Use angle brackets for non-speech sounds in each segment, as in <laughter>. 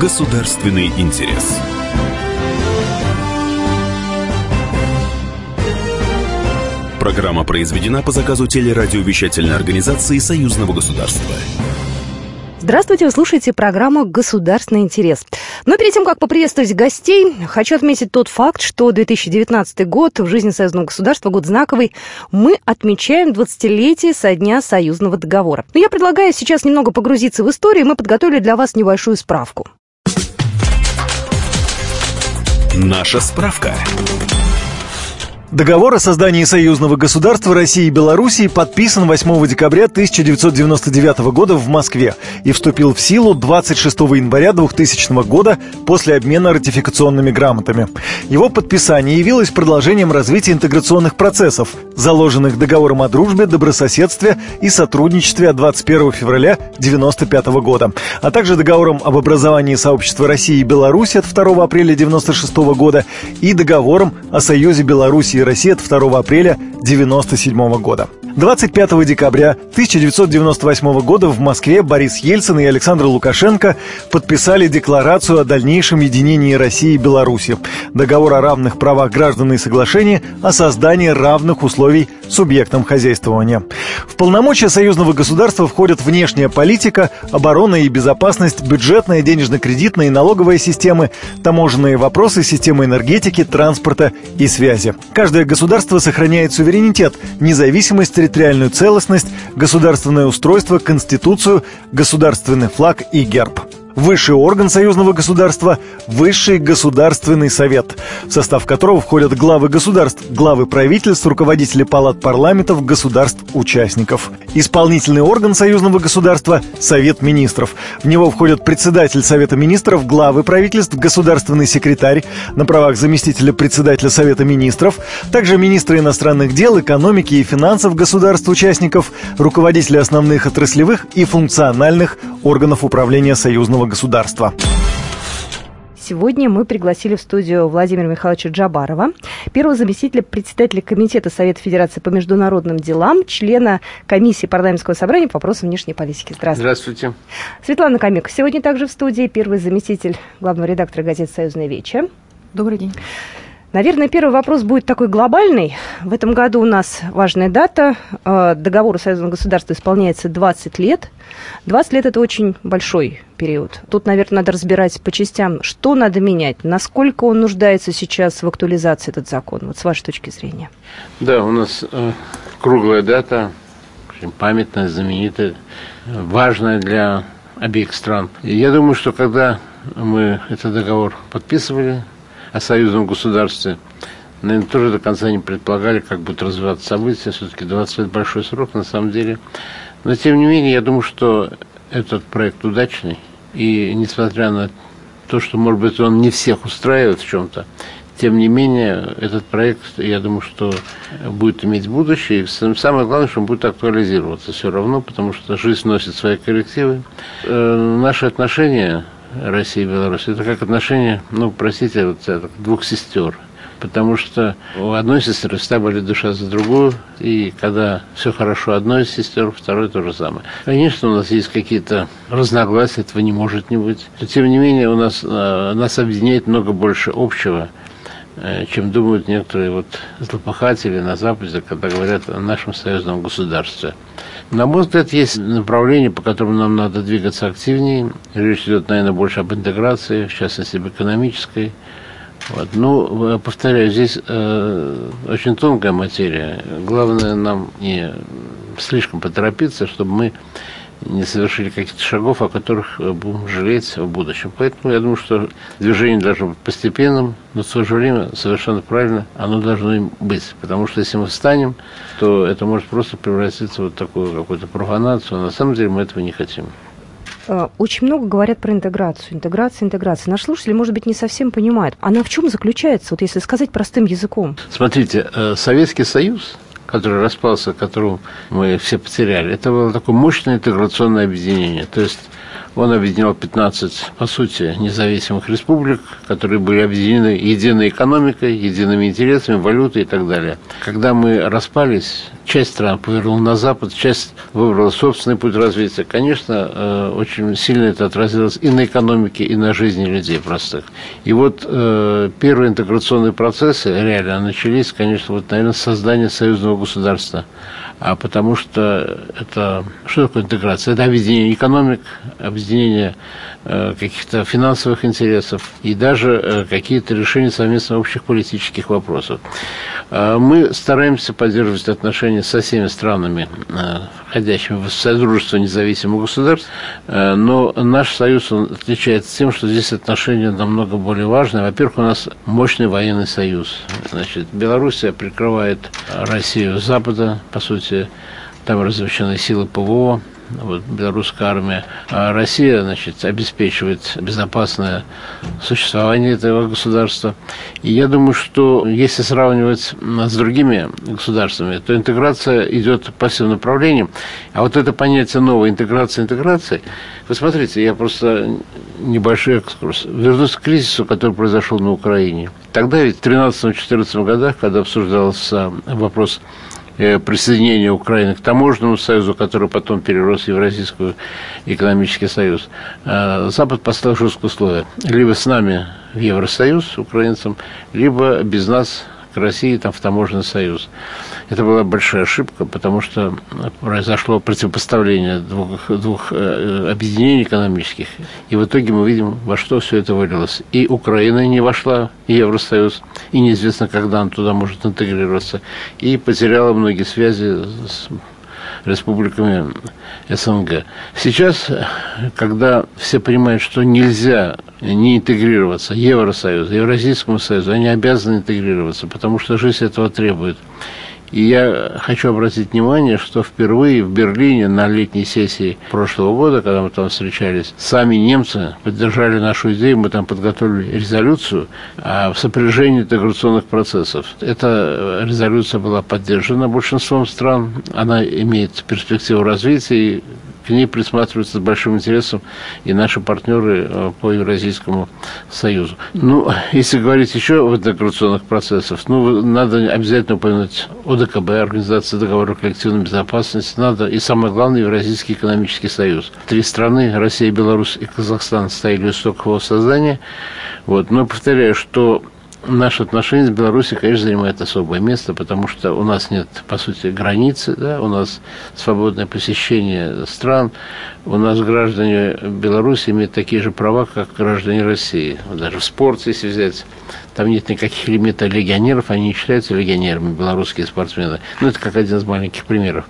Государственный интерес. Программа произведена по заказу телерадиовещательной организации Союзного государства. Здравствуйте, вы слушаете программу «Государственный интерес». Но перед тем, как поприветствовать гостей, хочу отметить тот факт, что 2019 год в жизни союзного государства, год знаковый, мы отмечаем 20-летие со дня союзного договора. Но я предлагаю сейчас немного погрузиться в историю, мы подготовили для вас небольшую справку. Наша справка. Договор о создании союзного государства России и Белоруссии подписан 8 декабря 1999 года в Москве и вступил в силу 26 января 2000 года после обмена ратификационными грамотами. Его подписание явилось продолжением развития интеграционных процессов, заложенных договором о дружбе, добрососедстве и сотрудничестве от 21 февраля 1995 года, а также договором об образовании сообщества России и Беларуси от 2 апреля 1996 года и договором о Союзе Беларуси от 2 апреля 1997 года. 25 декабря 1998 года в Москве Борис Ельцин и Александр Лукашенко подписали декларацию о дальнейшем единении России и Беларуси, договор о равных правах граждан и соглашение о создании равных условий субъектам хозяйствования. В полномочия союзного государства входят внешняя политика, оборона и безопасность, бюджетная, денежно-кредитная и налоговая системы, таможенные вопросы, системы энергетики, транспорта и связи. Каждое государство сохраняет суверенитет, независимость, территориальную целостность, государственное устройство, конституцию, государственный флаг и герб. Высший орган союзного государства – Высший государственный совет, в состав которого входят главы государств, главы правительств, руководители палат парламентов, государств-участников. Исполнительный орган союзного государства – Совет министров. В него входят председатель Совета министров, главы правительств, государственный секретарь на правах заместителя председателя Совета министров, также министры иностранных дел, экономики и финансов государств-участников, руководители основных отраслевых и функциональных органов управления союзного государства. Сегодня мы пригласили в студию Владимира Михайловича Джабарова, первого заместителя председателя Комитета Совета Федерации по международным делам, члена комиссии парламентского собрания по вопросам внешней политики. Здравствуйте. Здравствуйте. Светлана Камик сегодня также в студии, первый заместитель главного редактора газеты «Союзная веча». Добрый день. Наверное, первый вопрос будет такой глобальный. В этом году у нас важная дата. Э, договору Союзного государства исполняется 20 лет. 20 лет – это очень большой период. Тут, наверное, надо разбирать по частям, что надо менять, насколько он нуждается сейчас в актуализации этот закон, вот с вашей точки зрения. Да, у нас э, круглая дата, памятная, знаменитая, важная для обеих стран. Я думаю, что когда мы этот договор подписывали, о союзном государстве, наверное, тоже до конца не предполагали, как будут развиваться события. Все-таки 20 лет большой срок, на самом деле. Но, тем не менее, я думаю, что этот проект удачный. И несмотря на то, что, может быть, он не всех устраивает в чем-то, тем не менее, этот проект, я думаю, что будет иметь будущее. И самое главное, что он будет актуализироваться все равно, потому что жизнь носит свои коррективы. Э, наши отношения России и Беларуси. Это как отношения, ну, простите, вот это, двух сестер. Потому что у одной сестры всегда душа за другую, и когда все хорошо одной из сестер, второй то же самое. Конечно, у нас есть какие-то разногласия, этого не может не быть. Но, тем не менее, у нас, э, нас объединяет много больше общего, чем думают некоторые вот злопыхатели на Западе, когда говорят о нашем союзном государстве. На мой взгляд, есть направление, по которому нам надо двигаться активнее. Речь идет, наверное, больше об интеграции, в частности, об экономической. Вот. Ну, повторяю, здесь э, очень тонкая материя. Главное нам не слишком поторопиться, чтобы мы не совершили каких-то шагов, о которых э, будем жалеть в будущем. Поэтому я думаю, что движение должно быть постепенным, но в то же время совершенно правильно оно должно им быть. Потому что если мы встанем, то это может просто превратиться в вот такую какую-то профанацию. А на самом деле мы этого не хотим. Э, очень много говорят про интеграцию. Интеграция, интеграция. Наш слушатель, может быть, не совсем понимает. Она в чем заключается, вот если сказать простым языком? Смотрите, э, Советский Союз который распался, которого мы все потеряли, это было такое мощное интеграционное объединение. То есть Он объединял 15, по сути, независимых республик, которые были объединены единой экономикой, едиными интересами, валютой и так далее. Когда мы распались, часть стран повернула на Запад, часть выбрала собственный путь развития. Конечно, э, очень сильно это отразилось и на экономике, и на жизни людей простых. И вот э, первые интеграционные процессы реально начались, конечно, вот, наверное, с создания союзного государства а потому что это что такое интеграция? Это объединение экономик, объединение э, каких-то финансовых интересов и даже э, какие-то решения совместно общих политических вопросов. Э, мы стараемся поддерживать отношения со всеми странами, входящими в Содружество независимых государств, но наш союз он отличается тем, что здесь отношения намного более важные. Во-первых, у нас мощный военный союз. Значит, Белоруссия прикрывает Россию с запада, по сути, там размещены силы ПВО, вот, белорусская армия. А Россия, значит, обеспечивает безопасное существование этого государства. И я думаю, что если сравнивать с другими государствами, то интеграция идет по всем направлениям. А вот это понятие новой интеграции, интеграции, вы смотрите, я просто небольшой экскурс. Вернусь к кризису, который произошел на Украине. Тогда ведь в 13-14 годах, когда обсуждался вопрос присоединения Украины к таможенному союзу, который потом перерос в Евразийский экономический союз, э, Запад поставил жесткие условия. Либо с нами в Евросоюз, украинцам, либо без нас к России там, в таможенный союз. Это была большая ошибка, потому что произошло противопоставление двух, двух э, объединений экономических. И в итоге мы видим, во что все это вылилось. И Украина не вошла в Евросоюз, и неизвестно, когда она туда может интегрироваться, и потеряла многие связи с республиками СНГ. Сейчас, когда все понимают, что нельзя не интегрироваться Евросоюзу, Евразийскому союзу, они обязаны интегрироваться, потому что жизнь этого требует. И я хочу обратить внимание, что впервые в Берлине на летней сессии прошлого года, когда мы там встречались, сами немцы поддержали нашу идею, мы там подготовили резолюцию о сопряжении интеграционных процессов. Эта резолюция была поддержана большинством стран, она имеет перспективу развития, к ней присматриваются с большим интересом и наши партнеры э, по Евразийскому союзу. Ну, если говорить еще в интеграционных процессах, ну, надо обязательно упомянуть ОДКБ, Организация договора коллективной безопасности, надо и самое главное Евразийский экономический союз. Три страны, Россия, Беларусь и Казахстан, стояли у истоков его создания. Вот. Но повторяю, что наши отношения с Беларусью, конечно, занимают особое место, потому что у нас нет, по сути, границы, да, у нас свободное посещение стран, у нас граждане Беларуси имеют такие же права, как граждане России. Даже в спорте, если взять, там нет никаких лимитов легионеров, они не считаются легионерами, белорусские спортсмены. Ну, это как один из маленьких примеров.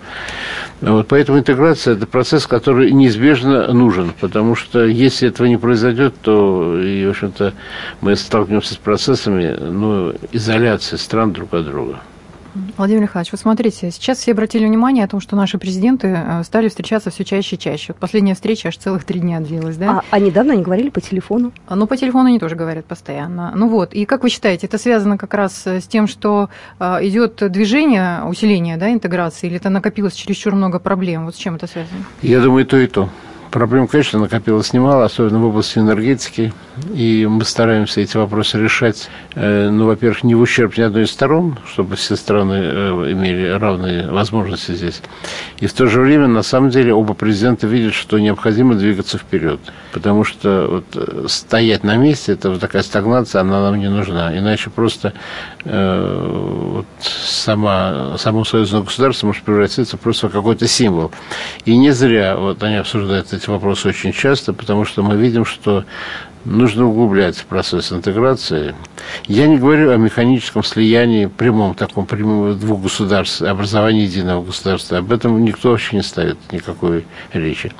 Вот, поэтому интеграция – это процесс, который неизбежно нужен, потому что если этого не произойдет, то, и, в общем-то, мы столкнемся с процессами ну, изоляции стран друг от друга. Владимир Михайлович, вот смотрите, сейчас все обратили внимание о том, что наши президенты э, стали встречаться все чаще и чаще. Вот последняя встреча аж целых три дня длилась, да? А, а недавно они говорили по телефону? А, ну, по телефону они тоже говорят постоянно. Ну вот, и как вы считаете, это связано как раз с тем, что э, идет движение, усиление да, интеграции, или это накопилось чересчур много проблем? Вот с чем это связано? Я думаю, то и то. Проблем, конечно, накопилось немало, особенно в области энергетики. И мы стараемся эти вопросы решать, э, ну, во-первых, не в ущерб ни одной из сторон, чтобы все страны э, имели равные возможности здесь. И в то же время, на самом деле, оба президента видят, что необходимо двигаться вперед. Потому что вот, э, стоять на месте, это вот такая стагнация, она нам не нужна. Иначе просто э, вот, сама, само союзное государство может превратиться просто в какой-то символ. И не зря вот они обсуждают эти вопросы очень часто, потому что мы видим, что нужно углублять процесс интеграции. Я не говорю о механическом слиянии, прямом таком, прямом двух государств, образовании единого государства. Об этом никто вообще не ставит никакой речи.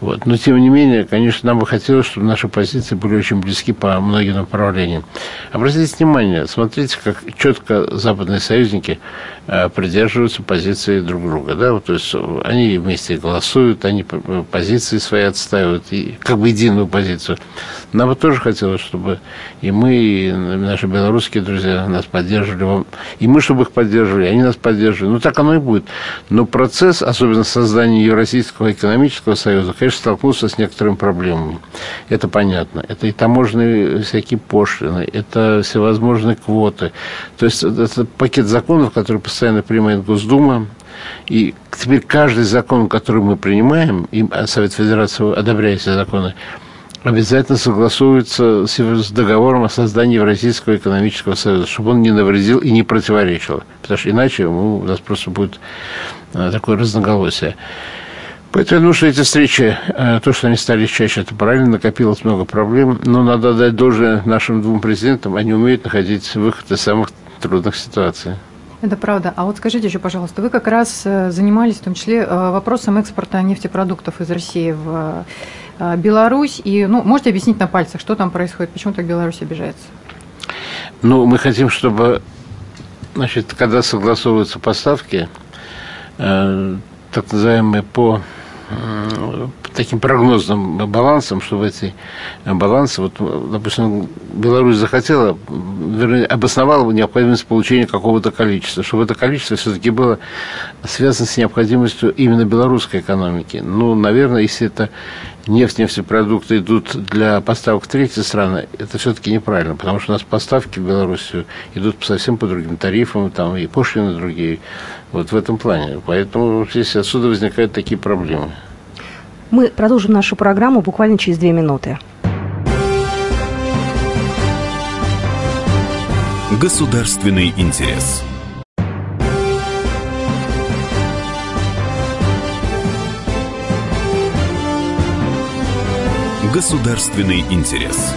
Вот. Но, тем не менее, конечно, нам бы хотелось, чтобы наши позиции были очень близки по многим направлениям. Обратите внимание, смотрите, как четко западные союзники э, придерживаются позиции друг друга. Да? Вот, то есть они вместе голосуют, они позиции свои отстаивают, и, как бы единую позицию. Нам бы тоже хотелось, чтобы и мы, и наши белорусские друзья нас поддерживали, и мы, чтобы их поддерживали, и они нас поддерживали. Ну, так оно и будет. Но процесс, особенно создания Евразийского экономического союза, конечно, столкнулся с некоторыми проблемами. Это понятно. Это и таможенные всякие пошлины, это всевозможные квоты. То есть это пакет законов, который постоянно принимает Госдума, и теперь каждый закон, который мы принимаем, и Совет Федерации одобряет эти законы, обязательно согласуется с договором о создании Евразийского экономического союза, чтобы он не навредил и не противоречил. Потому что иначе у нас просто будет э, такое разноголосие. Поэтому я думаю, что эти встречи, э, то, что они стали чаще, это правильно, накопилось много проблем, но надо дать должное нашим двум президентам, они умеют находить выход из самых трудных ситуаций. Это правда. А вот скажите еще, пожалуйста, вы как раз э, занимались в том числе вопросом экспорта нефтепродуктов из России в Беларусь. И, ну, можете объяснить на пальцах, что там происходит, почему так Беларусь обижается? Ну, мы хотим, чтобы, значит, когда согласовываются поставки, э, так называемые по таким прогнозным балансом, чтобы эти балансы, вот, допустим, Беларусь захотела, вернее, обосновала необходимость получения какого-то количества, чтобы это количество все-таки было связано с необходимостью именно белорусской экономики. Ну, наверное, если это нефть, нефтепродукты идут для поставок в третьи страны, это все-таки неправильно, потому что у нас поставки в Белоруссию идут совсем по другим тарифам, там и пошлины другие, вот в этом плане. Поэтому здесь отсюда возникают такие проблемы. Мы продолжим нашу программу буквально через две минуты. Государственный интерес. Государственный интерес.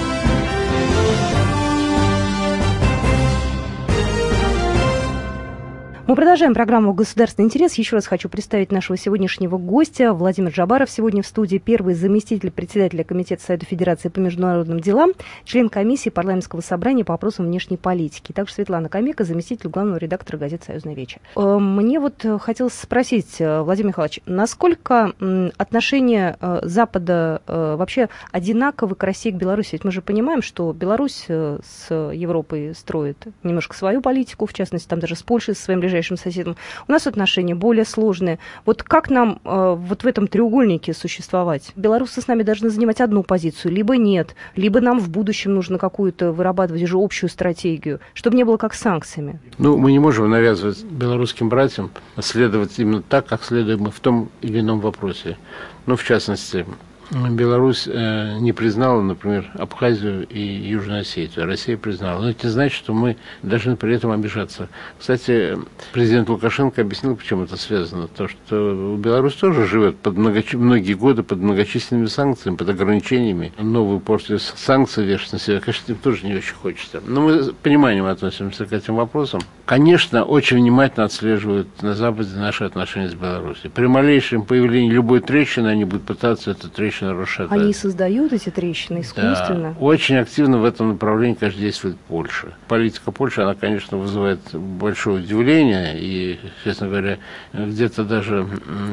Мы продолжаем программу «Государственный интерес». Еще раз хочу представить нашего сегодняшнего гостя. Владимир Джабаров сегодня в студии. Первый заместитель председателя Комитета Совета Федерации по международным делам, член комиссии парламентского собрания по вопросам внешней политики. Также Светлана Камека, заместитель главного редактора газеты «Союзная вечер». Э, мне вот хотелось спросить, э, Владимир Михайлович, насколько отношения э, Запада вообще одинаковы к России, к Беларуси? Ведь мы же понимаем, что Беларусь с Европой строит немножко свою политику, в частности, там даже с Польшей, со своим ближайшим ближайшим соседом. У нас отношения более сложные. Вот как нам э, вот в этом треугольнике существовать? Белорусы с нами должны занимать одну позицию, либо нет, либо нам в будущем нужно какую-то вырабатывать уже общую стратегию, чтобы не было как с санкциями. Ну, мы не можем навязывать белорусским братьям следовать именно так, как следуем мы в том или ином вопросе. Ну, в частности, Беларусь э, не признала, например, Абхазию и Южную Осетию. Россия признала. Но это не значит, что мы должны при этом обижаться. Кстати, президент Лукашенко объяснил, почему это связано. То, что Беларусь тоже живет под многочи... многие годы под многочисленными санкциями, под ограничениями. Новую порцию санкций вешать на себя, конечно, им тоже не очень хочется. Но мы с пониманием относимся к этим вопросам. Конечно, очень внимательно отслеживают на Западе наши отношения с Беларусью. При малейшем появлении любой трещины они будут пытаться эту трещину трещины расшатать. Они создают эти трещины искусственно? Да, очень активно в этом направлении, конечно, действует Польша. Политика Польши, она, конечно, вызывает большое удивление и, честно говоря, где-то даже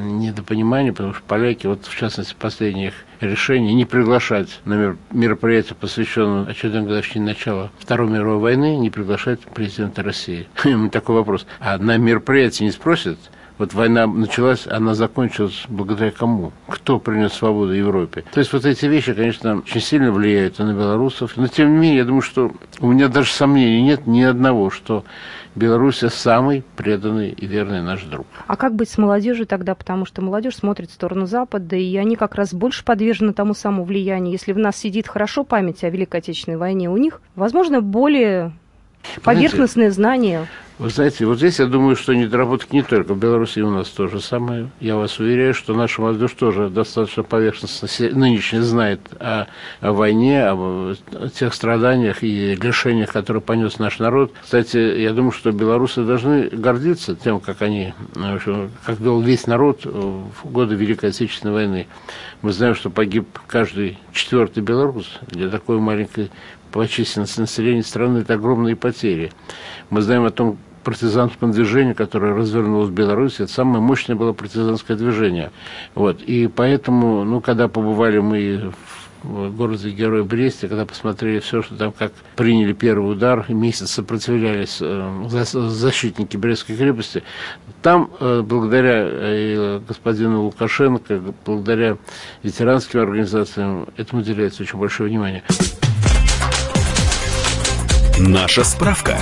недопонимание, потому что поляки, вот в частности, последних решение не приглашать на мероприятие, посвященное очередной годовщине начала Второй мировой войны, не приглашать президента России. <laughs> Такой вопрос. А на мероприятие не спросят, вот война началась, она закончилась благодаря кому? Кто принес свободу Европе? То есть вот эти вещи, конечно, очень сильно влияют на белорусов. Но тем не менее, я думаю, что у меня даже сомнений нет ни одного, что Беларусь самый преданный и верный наш друг. А как быть с молодежью тогда? Потому что молодежь смотрит в сторону Запада, и они как раз больше подвержены тому самому влиянию. Если в нас сидит хорошо память о Великой Отечественной войне, у них, возможно, более поверхностные знания. Вы знаете, вот здесь я думаю, что недоработки не только в Беларуси, у нас то же самое. Я вас уверяю, что наша молодежь тоже достаточно поверхностно нынешне знает о, о войне, о, о тех страданиях и лишениях, которые понес наш народ. Кстати, я думаю, что белорусы должны гордиться тем, как они, как вел весь народ в годы Великой Отечественной войны. Мы знаем, что погиб каждый четвертый белорус для такой маленькой по численности населения страны это огромные потери. Мы знаем о том партизанском движении, которое развернулось в Беларуси, это самое мощное было партизанское движение. Вот. И поэтому, ну, когда побывали мы в городе Герой Бресте, когда посмотрели все, что там, как приняли первый удар, месяц сопротивлялись э, защитники Брестской крепости, там, э, благодаря господину Лукашенко, благодаря ветеранским организациям, этому уделяется очень большое внимание. Наша справка.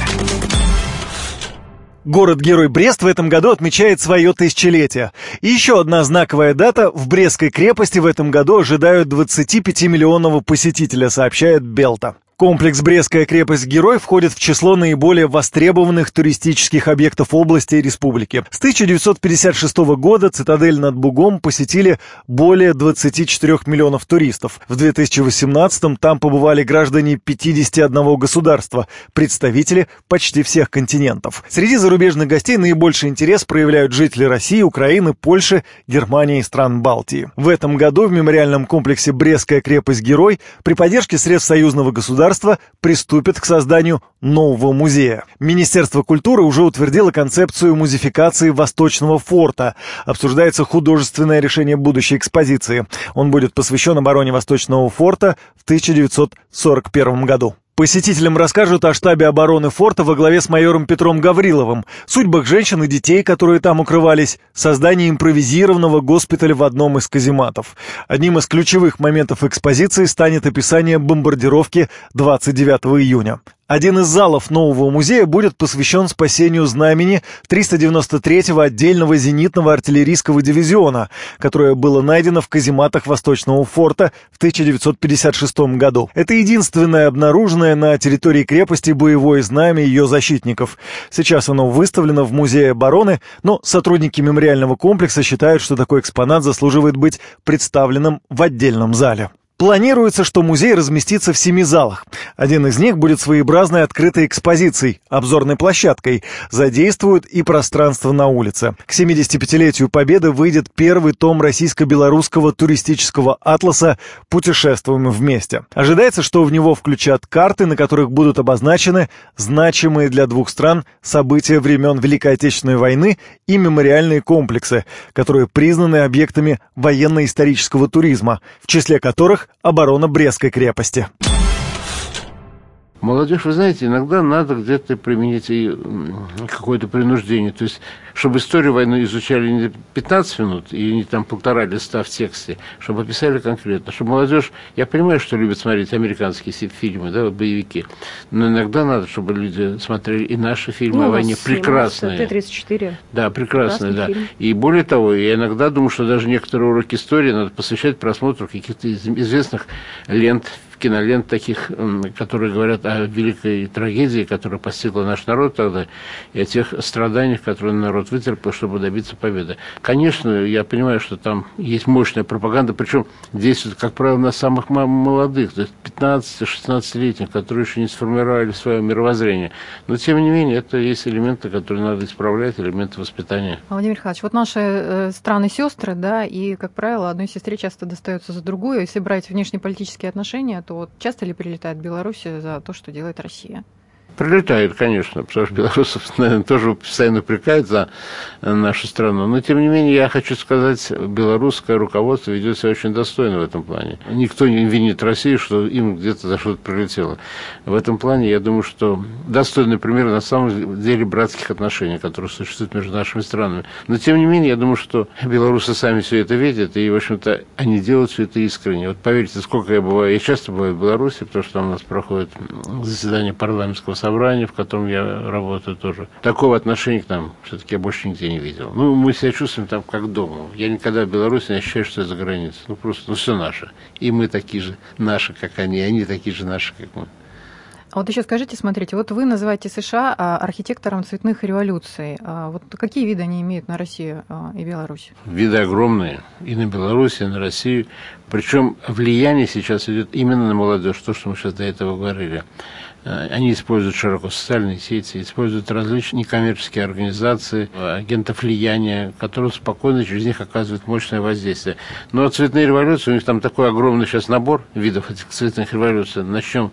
Город-герой Брест в этом году отмечает свое тысячелетие. И еще одна знаковая дата. В Брестской крепости в этом году ожидают 25-миллионного посетителя, сообщает Белта. Комплекс «Брестская крепость-герой» входит в число наиболее востребованных туристических объектов области и республики. С 1956 года цитадель над Бугом посетили более 24 миллионов туристов. В 2018 там побывали граждане 51 государства, представители почти всех континентов. Среди зарубежных гостей наибольший интерес проявляют жители России, Украины, Польши, Германии и стран Балтии. В этом году в мемориальном комплексе «Брестская крепость-герой» при поддержке средств союзного государства государство приступит к созданию нового музея. Министерство культуры уже утвердило концепцию музификации Восточного форта. Обсуждается художественное решение будущей экспозиции. Он будет посвящен обороне Восточного форта в 1941 году. Посетителям расскажут о штабе обороны форта во главе с майором Петром Гавриловым, судьбах женщин и детей, которые там укрывались, создании импровизированного госпиталя в одном из казематов. Одним из ключевых моментов экспозиции станет описание бомбардировки 29 июня. Один из залов нового музея будет посвящен спасению знамени 393-го отдельного зенитного артиллерийского дивизиона, которое было найдено в казематах Восточного форта в 1956 году. Это единственное обнаруженное на территории крепости боевое знамя ее защитников. Сейчас оно выставлено в Музее обороны, но сотрудники мемориального комплекса считают, что такой экспонат заслуживает быть представленным в отдельном зале. Планируется, что музей разместится в семи залах. Один из них будет своеобразной открытой экспозицией, обзорной площадкой, задействуют и пространство на улице. К 75-летию Победы выйдет первый том российско-белорусского туристического атласа «Путешествуем вместе». Ожидается, что в него включат карты, на которых будут обозначены значимые для двух стран события времен Великой Отечественной войны и мемориальные комплексы, которые признаны объектами военно-исторического туризма, в числе которых оборона Брестской крепости. Молодежь, вы знаете, иногда надо где-то применить и какое-то принуждение. То есть, чтобы историю войны изучали не 15 минут и не там полтора листа в тексте, чтобы описали конкретно. Чтобы молодежь, я понимаю, что любит смотреть американские фильмы, да, боевики, но иногда надо, чтобы люди смотрели и наши фильмы ну, о войне прекрасные. Т-34. Да, прекрасные, да. Фильм. И более того, я иногда думаю, что даже некоторые уроки истории надо посвящать просмотру каких-то известных лент кинолент таких, которые говорят о великой трагедии, которая постигла наш народ тогда, и о тех страданиях, которые народ вытерпел, чтобы добиться победы. Конечно, я понимаю, что там есть мощная пропаганда, причем действует, как правило, на самых молодых, то есть 15-16-летних, которые еще не сформировали свое мировоззрение. Но, тем не менее, это есть элементы, которые надо исправлять, элементы воспитания. Владимир Михайлович, вот наши э, страны сестры, да, и, как правило, одной сестре часто достается за другую. Если брать внешнеполитические отношения, то вот часто ли прилетает Беларусь за то, что делает Россия? Прилетает, конечно, потому что белорусов, наверное, тоже постоянно упрекают за нашу страну. Но, тем не менее, я хочу сказать, белорусское руководство ведет себя очень достойно в этом плане. Никто не винит Россию, что им где-то за что-то прилетело. В этом плане, я думаю, что достойный пример на самом деле братских отношений, которые существуют между нашими странами. Но, тем не менее, я думаю, что белорусы сами все это видят, и, в общем-то, они делают все это искренне. Вот поверьте, сколько я бываю, я часто бываю в Беларуси, потому что там у нас проходит заседание парламентского собрании, в котором я работаю тоже. Такого отношения к нам все-таки я больше нигде не видел. Ну, мы себя чувствуем там как дома. Я никогда в Беларуси не ощущаю, что я за границей. Ну, просто, ну, все наше. И мы такие же наши, как они, и они такие же наши, как мы. А вот еще скажите, смотрите, вот вы называете США а, архитектором цветных революций. А вот какие виды они имеют на Россию и Беларусь? Виды огромные. И на Беларусь, и на Россию. Причем влияние сейчас идет именно на молодежь, то, что мы сейчас до этого говорили. Э, они используют широко социальные сети, используют различные некоммерческие организации, агентов влияния, которые спокойно через них оказывают мощное воздействие. Но цветные революции, у них там такой огромный сейчас набор видов этих цветных революций. Начнем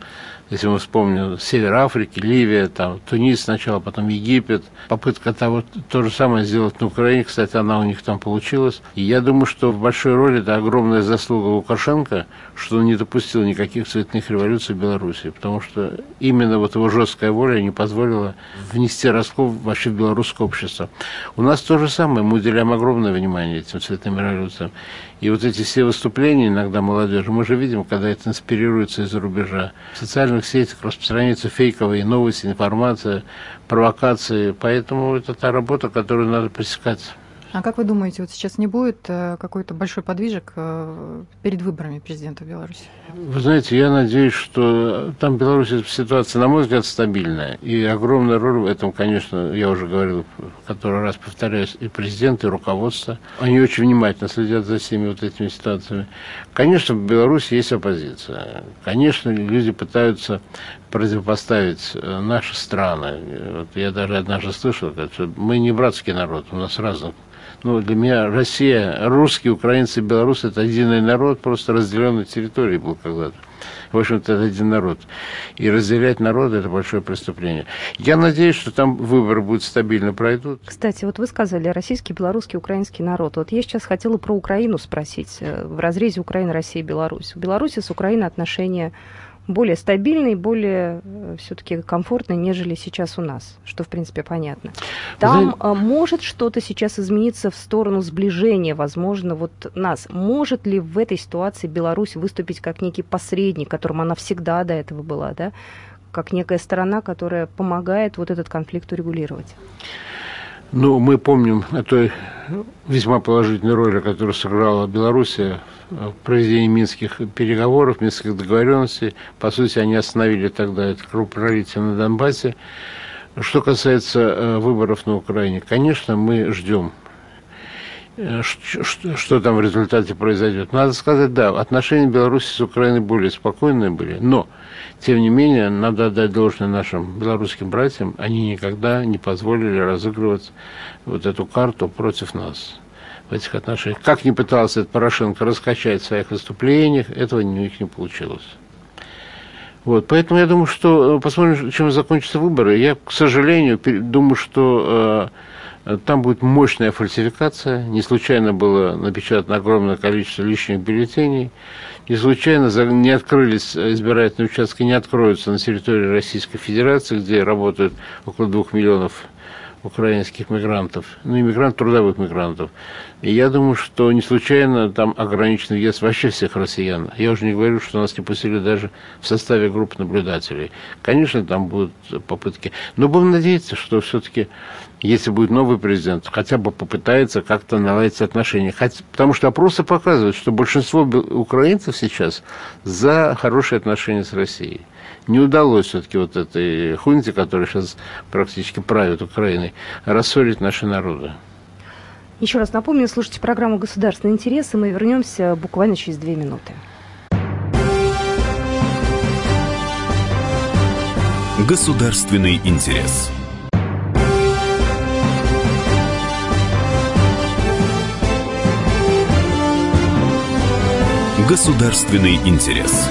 Если мы вспомним Север Африки, Ливия, там, Тунис сначала, потом Египет. Попытка того, то же самое сделать на Украине, кстати, она у них там получилась. И я думаю, что в большой роли это огромная заслуга Лукашенко, что он не допустил никаких цветных революций в Беларуси, потому что именно вот его жесткая воля не позволила внести раскол вообще в белорусское общество. У нас то же самое, мы уделяем огромное внимание этим цветным революциям. И вот эти все выступления иногда молодежи, мы же видим, когда это инспирируется из-за рубежа. В социальных сетях распространяются фейковые новости, информация, провокации. Поэтому это та работа, которую надо пресекать. А как вы думаете, вот сейчас не будет э, какой-то большой подвижек э, перед выборами президента Беларуси? Вы знаете, я надеюсь, что там в Беларуси ситуация, на мой взгляд, стабильная. И огромная роль в этом, конечно, я уже говорил, который раз повторяюсь, и президент, и руководство. Они очень внимательно следят за всеми вот этими ситуациями. Конечно, в Беларуси есть оппозиция. Конечно, люди пытаются противопоставить э, наши страны. Вот я даже однажды слышал, что мы не братский народ, у нас разных ну, для меня Россия, русские, украинцы, белорусы – это единый народ, просто разделенной территории был когда-то. В общем-то, это один народ. И разделять народы – это большое преступление. Я надеюсь, что там выборы будут стабильно пройдут. Кстати, вот вы сказали российский, белорусский, украинский народ. Вот я сейчас хотела про Украину спросить. Э, в разрезе Украины, России, Беларусь. В Беларуси с Украиной отношения более стабильный, более э, все-таки комфортный, нежели сейчас у нас, что в принципе понятно. Там Вы... Э, может что-то сейчас измениться в сторону сближения, возможно, вот нас. Может ли в этой ситуации Беларусь выступить как некий посредник, которым она всегда до этого была, да, как некая сторона, которая помогает вот этот конфликт урегулировать? Ну, мы помним о той весьма положительной роли, которую сыграла Белоруссия в проведении минских переговоров, минских договоренностей. По сути, они остановили тогда это кровопролитие на Донбассе. Что касается э, выборов на Украине, конечно, мы ждем э, что, что там в результате произойдет. Надо сказать, да, отношения Беларуси с Украиной более спокойные были, но тем не менее, надо отдать должное нашим белорусским братьям, они никогда не позволили разыгрывать вот эту карту против нас в этих отношениях. Как ни пытался этот Порошенко раскачать в своих выступлениях, этого у них не получилось. Вот, поэтому я думаю, что э, посмотрим, чем закончатся выборы. Я, к сожалению, думаю, что э, там будет мощная фальсификация. Не случайно было напечатано огромное количество лишних бюллетеней не случайно не открылись избирательные участки, не откроются на территории Российской Федерации, где работают около двух миллионов украинских мигрантов, ну, иммигрантов, трудовых мигрантов. И я думаю, что не случайно там ограничен въезд вообще всех россиян. Я уже не говорю, что нас не пустили даже в составе групп наблюдателей. Конечно, там будут попытки. Но будем надеяться, что все-таки, если будет новый президент, хотя бы попытается как-то наладить отношения. Хотя, потому что опросы показывают, что большинство украинцев сейчас за хорошие отношения с Россией не удалось все-таки вот этой хунте, которая сейчас практически правит Украиной, рассорить наши народы. Еще раз напомню, слушайте программу «Государственные интересы». Мы вернемся буквально через две минуты. Государственный интерес. Государственный интерес.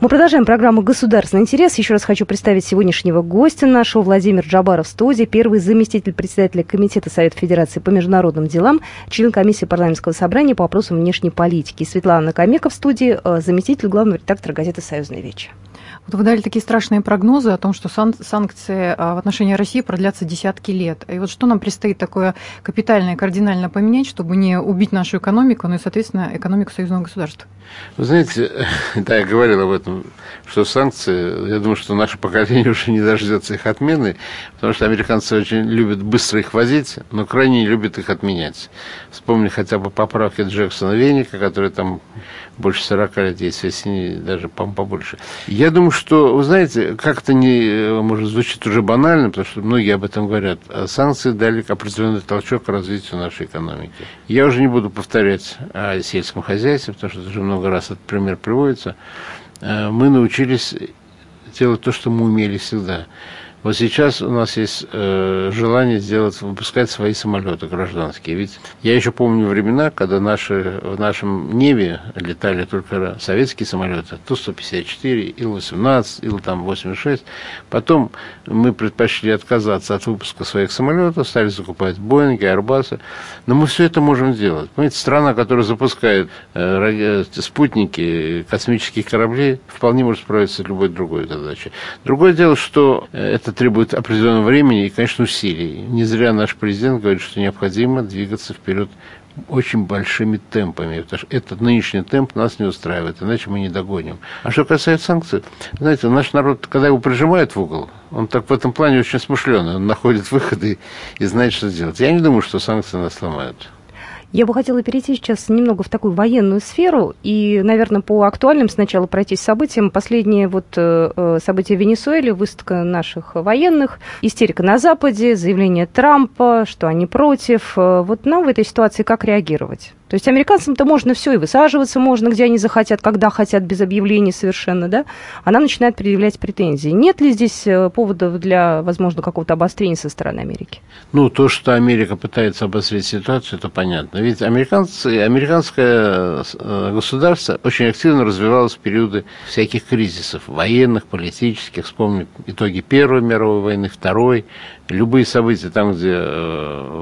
Мы продолжаем программу «Государственный интерес». Еще раз хочу представить сегодняшнего гостя нашего, Владимир Джабаров студии, первый заместитель председателя Комитета Совета Федерации по международным делам, член комиссии парламентского собрания по вопросам внешней политики. Светлана Камека в студии, э, заместитель главного редактора газеты «Союзная вечер». Вот вы дали такие страшные прогнозы о том, что сан- санкции а, в отношении России продлятся десятки лет. И вот что нам предстоит такое капитальное, кардинально поменять, чтобы не убить нашу экономику, но и, соответственно, экономику союзного государства? Вы знаете, <laughs> да, я говорил об этом, что санкции, я думаю, что наше поколение <laughs> уже не дождется их отмены, потому что американцы очень любят быстро их возить, но крайне не любят их отменять. Вспомни хотя бы поправки Джексона Веника, которые там больше 40 лет есть, если не даже побольше. Я думаю, что, вы знаете, как-то не, может, звучит уже банально, потому что многие об этом говорят, а санкции дали определенный толчок к развитию нашей экономики. Я уже не буду повторять о сельском хозяйстве, потому что уже много раз этот пример приводится. Э, мы научились делать то, что мы умели всегда. Вот сейчас у нас есть э, желание сделать, выпускать свои самолеты гражданские. Ведь я еще помню времена, когда наши, в нашем небе летали только советские самолеты, Ту-154, Ил-18, Ил-86. Потом мы предпочли отказаться от выпуска своих самолетов, стали закупать Боинги, Airbus. Но мы все это можем делать. Понимаете, страна, которая запускает э, спутники, космические корабли, вполне может справиться с любой другой задачей. Другое дело, что э, это требует определенного времени и, конечно, усилий. Не зря наш президент говорит, что необходимо двигаться вперед очень большими темпами, потому что этот нынешний темп нас не устраивает, иначе мы не догоним. А что касается санкций, знаете, наш народ, когда его прижимают в угол, он так в этом плане очень смышленый, он находит выходы и знает, что делать. Я не думаю, что санкции нас сломают. Я бы хотела перейти сейчас немного в такую военную сферу и, наверное, по актуальным сначала пройтись событиям. Последние вот э, э, события в Венесуэле, выставка наших военных, истерика на Западе, заявление Трампа, что они против. Э, вот нам в этой ситуации как реагировать? То есть американцам-то можно все, и высаживаться можно, где они захотят, когда хотят, без объявлений совершенно, да? А нам начинают предъявлять претензии. Нет ли здесь поводов для, возможно, какого-то обострения со стороны Америки? Ну, то, что Америка пытается обострить ситуацию, это понятно. Ведь американцы, американское э, государство очень активно развивалось в периоды всяких кризисов, военных, политических. Вспомним итоги Первой мировой войны, Второй. Любые события, там, где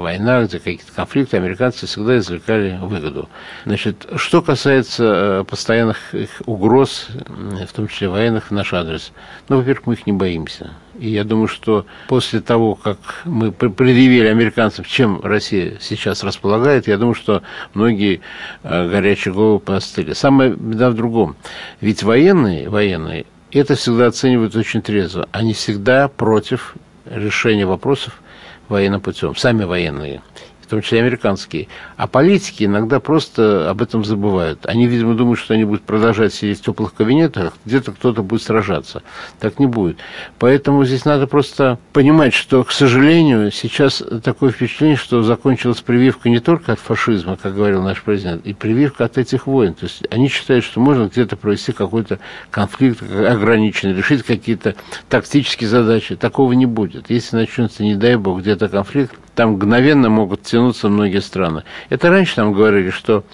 э, война, где какие-то конфликты, американцы всегда извлекали выгоду. Значит, что касается э, постоянных угроз, в том числе военных, в наш адрес, ну, во-первых, мы их не боимся. И я думаю, что после того, как мы предъявили американцам, чем Россия сейчас располагает, я думаю, что многие э, горячие головы поостыли. Самое беда в другом. Ведь военные, военные это всегда оценивают очень трезво. Они всегда против решения вопросов военным путем. Сами военные в том числе американские. А политики иногда просто об этом забывают. Они, видимо, думают, что они будут продолжать сидеть в теплых кабинетах, где-то кто-то будет сражаться. Так не будет. Поэтому здесь надо просто понимать, что, к сожалению, сейчас такое впечатление, что закончилась прививка не только от фашизма, как говорил наш президент, и прививка от этих войн. То есть они считают, что можно где-то провести какой-то конфликт ограниченный, решить какие-то тактические задачи. Такого не будет. Если начнется, не дай бог, где-то конфликт, там мгновенно могут тянуться многие страны. Это раньше нам говорили, что,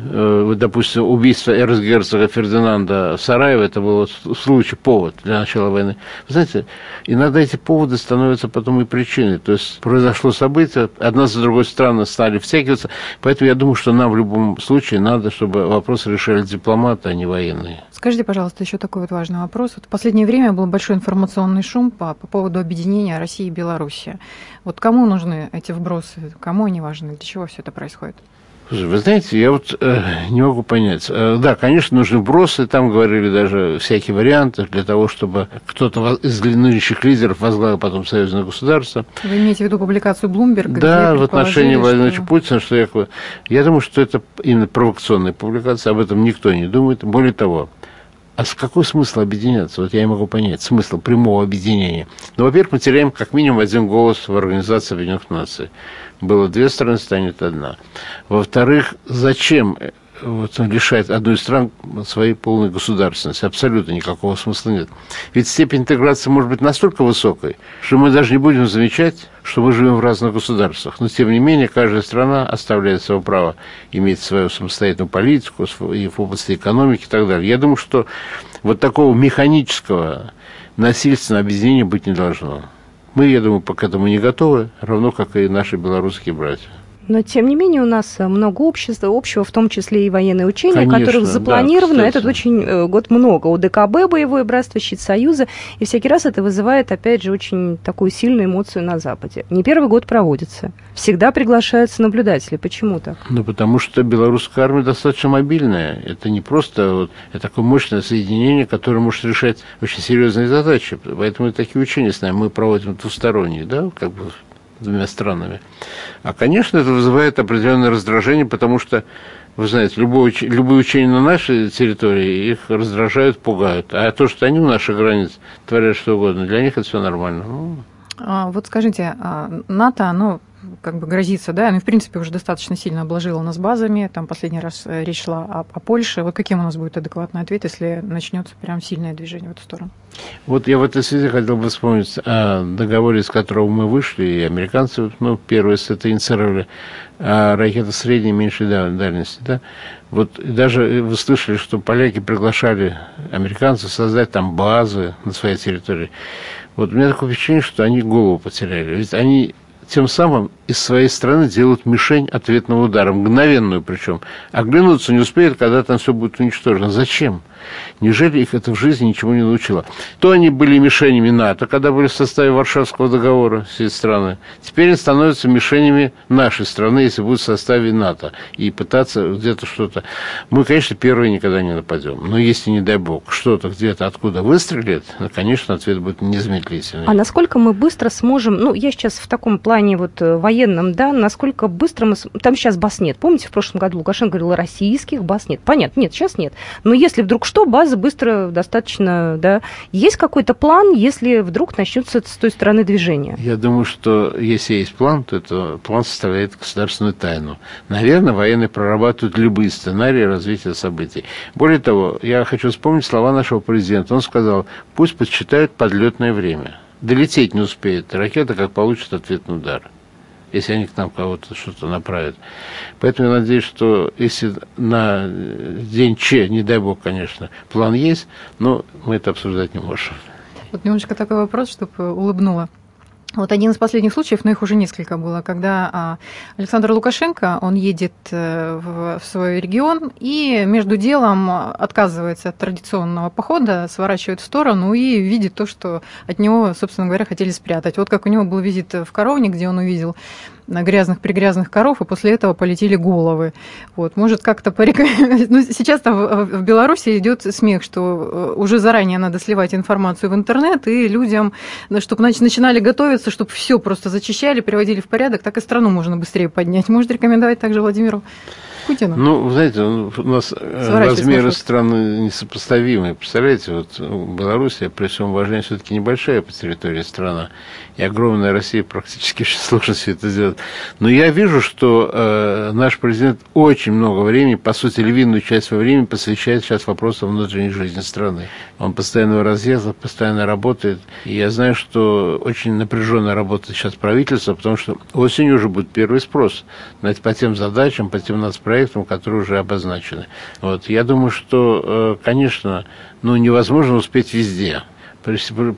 э, допустим, убийство эрцгерцога Фердинанда в Сараево, это был случай, повод для начала войны. Вы знаете, иногда эти поводы становятся потом и причиной. То есть произошло событие, одна за другой страны стали втягиваться, поэтому я думаю, что нам в любом случае надо, чтобы вопросы решали дипломаты, а не военные. Скажите, пожалуйста, еще такой вот важный вопрос. Вот в последнее время был большой информационный шум по, по поводу объединения России и Беларуси. Вот кому нужны эти вбросы? Кому они важны? Для чего все это происходит? Вы знаете, я вот э, не могу понять. Э, да, конечно, нужны вбросы, там говорили даже всякие варианты для того, чтобы кто-то из нынешних лидеров возглавил потом союзное государство. Вы имеете в виду публикацию Блумберга? Да, в отношении что... Путина, что я, я думаю, что это именно провокационная публикация, об этом никто не думает. Более того, а с какой смысл объединяться? Вот я не могу понять смысл прямого объединения. Ну, во-первых, мы теряем как минимум один голос в Организации Объединенных Наций было две страны, станет одна. Во-вторых, зачем э, вот он лишает одну из стран своей полной государственности. Абсолютно никакого смысла нет. Ведь степень интеграции может быть настолько высокой, что мы даже не будем замечать, что мы живем в разных государствах. Но, тем не менее, каждая страна оставляет свое право иметь свою самостоятельную политику и в области экономики и так далее. Я думаю, что вот такого механического насильственного объединения быть не должно. Мы, я думаю, пока к этому не готовы, равно как и наши белорусские братья. Но, тем не менее, у нас э, много общества, общего, в том числе и военные учения, Конечно, которых запланировано да, этот очень э, год много. У ДКБ боевое братство, щит Союза, и всякий раз это вызывает, опять же, очень такую сильную эмоцию на Западе. Не первый год проводится. Всегда приглашаются наблюдатели. Почему так? Ну, потому что белорусская армия достаточно мобильная. Это не просто вот, это такое мощное соединение, которое может решать очень серьезные задачи. Поэтому такие учения с нами мы проводим двусторонние, да, как бы двумя странами. А, конечно, это вызывает определенное раздражение, потому что, вы знаете, любое, любые учения на нашей территории их раздражают, пугают. А то, что они у наших границ творят что угодно, для них это все нормально. Ну, а, вот скажите, а, НАТО, оно как бы грозится, да, ну, в принципе, уже достаточно сильно обложила нас базами, там последний раз э, речь шла о, о Польше. Вот каким у нас будет адекватный ответ, если начнется прям сильное движение в эту сторону? Вот я в этой связи хотел бы вспомнить о договоре, из которого мы вышли, и американцы, ну, первые с это инициировали, о ракетах средней и меньшей дальности, да. Вот даже вы слышали, что поляки приглашали американцев создать там базы на своей территории. Вот у меня такое впечатление, что они голову потеряли. Ведь они тем самым из своей страны делают мишень ответного удара, мгновенную причем. Оглянуться не успеют, когда там все будет уничтожено. Зачем? Неужели их это в жизни ничего не научило? То они были мишенями НАТО, когда были в составе Варшавского договора все страны. Теперь они становятся мишенями нашей страны, если будут в составе НАТО. И пытаться где-то что-то... Мы, конечно, первые никогда не нападем. Но если, не дай бог, что-то где-то откуда выстрелит, ну, конечно, ответ будет незамедлительный. А насколько мы быстро сможем... Ну, я сейчас в таком плане вот э, военном, да, насколько быстро мы... Там сейчас баз нет. Помните, в прошлом году Лукашенко говорил, российских баз нет. Понятно, нет, сейчас нет. Но если вдруг что, базы быстро достаточно, да. Есть какой-то план, если вдруг начнется с той стороны движения? Я думаю, что если есть план, то это план составляет государственную тайну. Наверное, военные прорабатывают любые сценарии развития событий. Более того, я хочу вспомнить слова нашего президента. Он сказал, пусть подсчитают подлетное время. Долететь не успеет ракета, как получит ответный удар если они к нам кого-то что-то направят. Поэтому я надеюсь, что если на день Че, не дай бог, конечно, план есть, но мы это обсуждать не можем. Вот немножко такой вопрос, чтобы улыбнула. Вот один из последних случаев, но их уже несколько было, когда а, Александр Лукашенко, он едет э, в свой регион и между делом отказывается от традиционного похода, сворачивает в сторону и видит то, что от него, собственно говоря, хотели спрятать. Вот как у него был визит в Коровник, где он увидел грязных пригрязных коров, и после этого полетели головы. Вот, может, как-то порекомендовать. <laughs> Ну, сейчас там в Беларуси идет смех, что э, уже заранее надо сливать информацию в интернет, и людям, чтобы начинали готовиться, чтобы все просто зачищали, приводили в порядок, так и страну можно быстрее поднять. Может рекомендовать также Владимиру Путину? Ну, знаете, у нас э, размеры страны несопоставимые. Представляете, вот Белоруссия, при всем уважении, все-таки небольшая по территории страна, и огромная Россия практически <laughs> сложно все это сделать. Но я вижу, что э, наш президент очень много времени, по сути, львиную часть своего времени посвящает сейчас вопросам внутренней жизни страны. Он постоянно в разъездах, постоянно работает. И я знаю, что очень напряженно работает сейчас правительство, потому что осенью уже будет первый спрос знаете, по тем задачам, по тем нацпроектам, которые уже обозначены. Вот. Я думаю, что, э, конечно, ну, невозможно успеть везде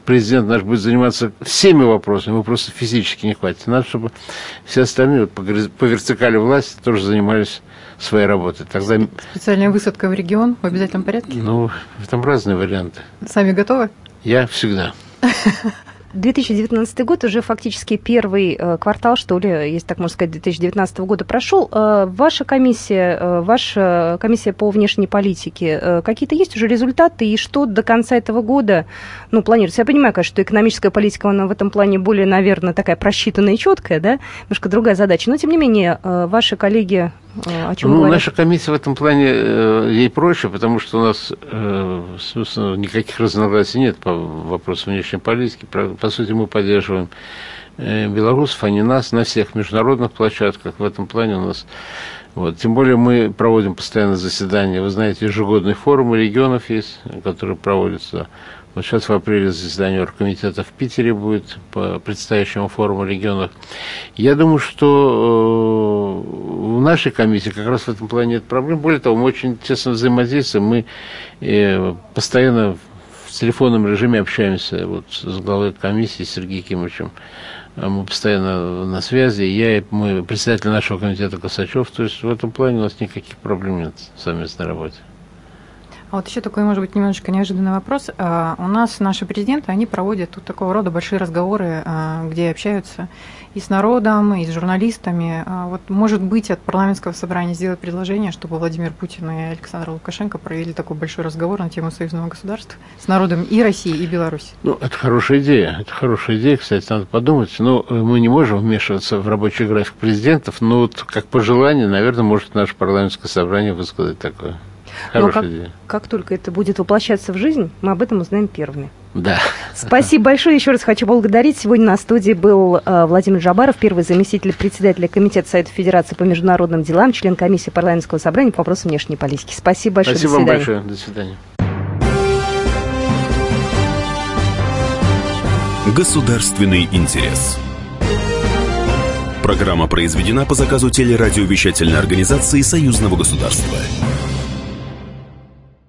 президент наш будет заниматься всеми вопросами, ему просто физически не хватит. Надо, чтобы все остальные вот, по вертикали власти тоже занимались своей работой. Тогда... Специальная высадка в регион в обязательном порядке? Ну, там разные варианты. Сами готовы? Я всегда. <laughs> 2019 год уже фактически первый э, квартал, что ли, если так можно сказать, 2019 года прошел. Э, ваша комиссия, э, ваша комиссия по внешней политике, какие-то есть уже результаты и что до конца этого года, ну, планируется? Я понимаю, конечно, что экономическая политика, она в этом плане более, наверное, такая просчитанная и четкая, да, немножко другая задача, но, тем не менее, ваши коллеги о чем ну, говорят? наша комиссия в этом плане э, ей проще, потому что у нас, э, собственно, никаких разногласий нет по вопросу внешней политики. По, по сути, мы поддерживаем э, белорусов, а не нас на всех международных площадках. В этом плане у нас вот. Тем более мы проводим постоянно заседания. Вы знаете, ежегодные форумы регионов есть, которые проводятся вот сейчас в апреле заседание оргкомитета в Питере будет по предстоящему форуму регионов. Я думаю, что э, в нашей комиссии как раз в этом плане нет проблем. Более того, мы очень тесно взаимодействуем. Мы э, постоянно в телефонном режиме общаемся вот, с главой комиссии Сергеем Кимовичем. Мы постоянно на связи. Я и мой председатель нашего комитета Косачев. То есть в этом плане у нас никаких проблем нет в совместной работе. А вот еще такой, может быть, немножечко неожиданный вопрос. А, у нас наши президенты, они проводят тут такого рода большие разговоры, а, где общаются и с народом, и с журналистами. А вот, может быть, от парламентского собрания сделать предложение, чтобы Владимир Путин и Александр Лукашенко провели такой большой разговор на тему союзного государства с народом и России, и Беларуси. Ну, это хорошая идея. Это хорошая идея, кстати, надо подумать. Но ну, мы не можем вмешиваться в рабочий график президентов, но вот как пожелание, наверное, может наше парламентское собрание высказать такое. Но как, как только это будет воплощаться в жизнь, мы об этом узнаем первыми. Да. Спасибо большое. Еще раз хочу поблагодарить. Сегодня на студии был э, Владимир Жабаров, первый заместитель председателя Комитета Совета Федерации по международным делам, член комиссии парламентского собрания по вопросам внешней политики. Спасибо большое. Спасибо вам большое. До свидания. Государственный интерес. Программа произведена по заказу телерадиовещательной организации Союзного государства.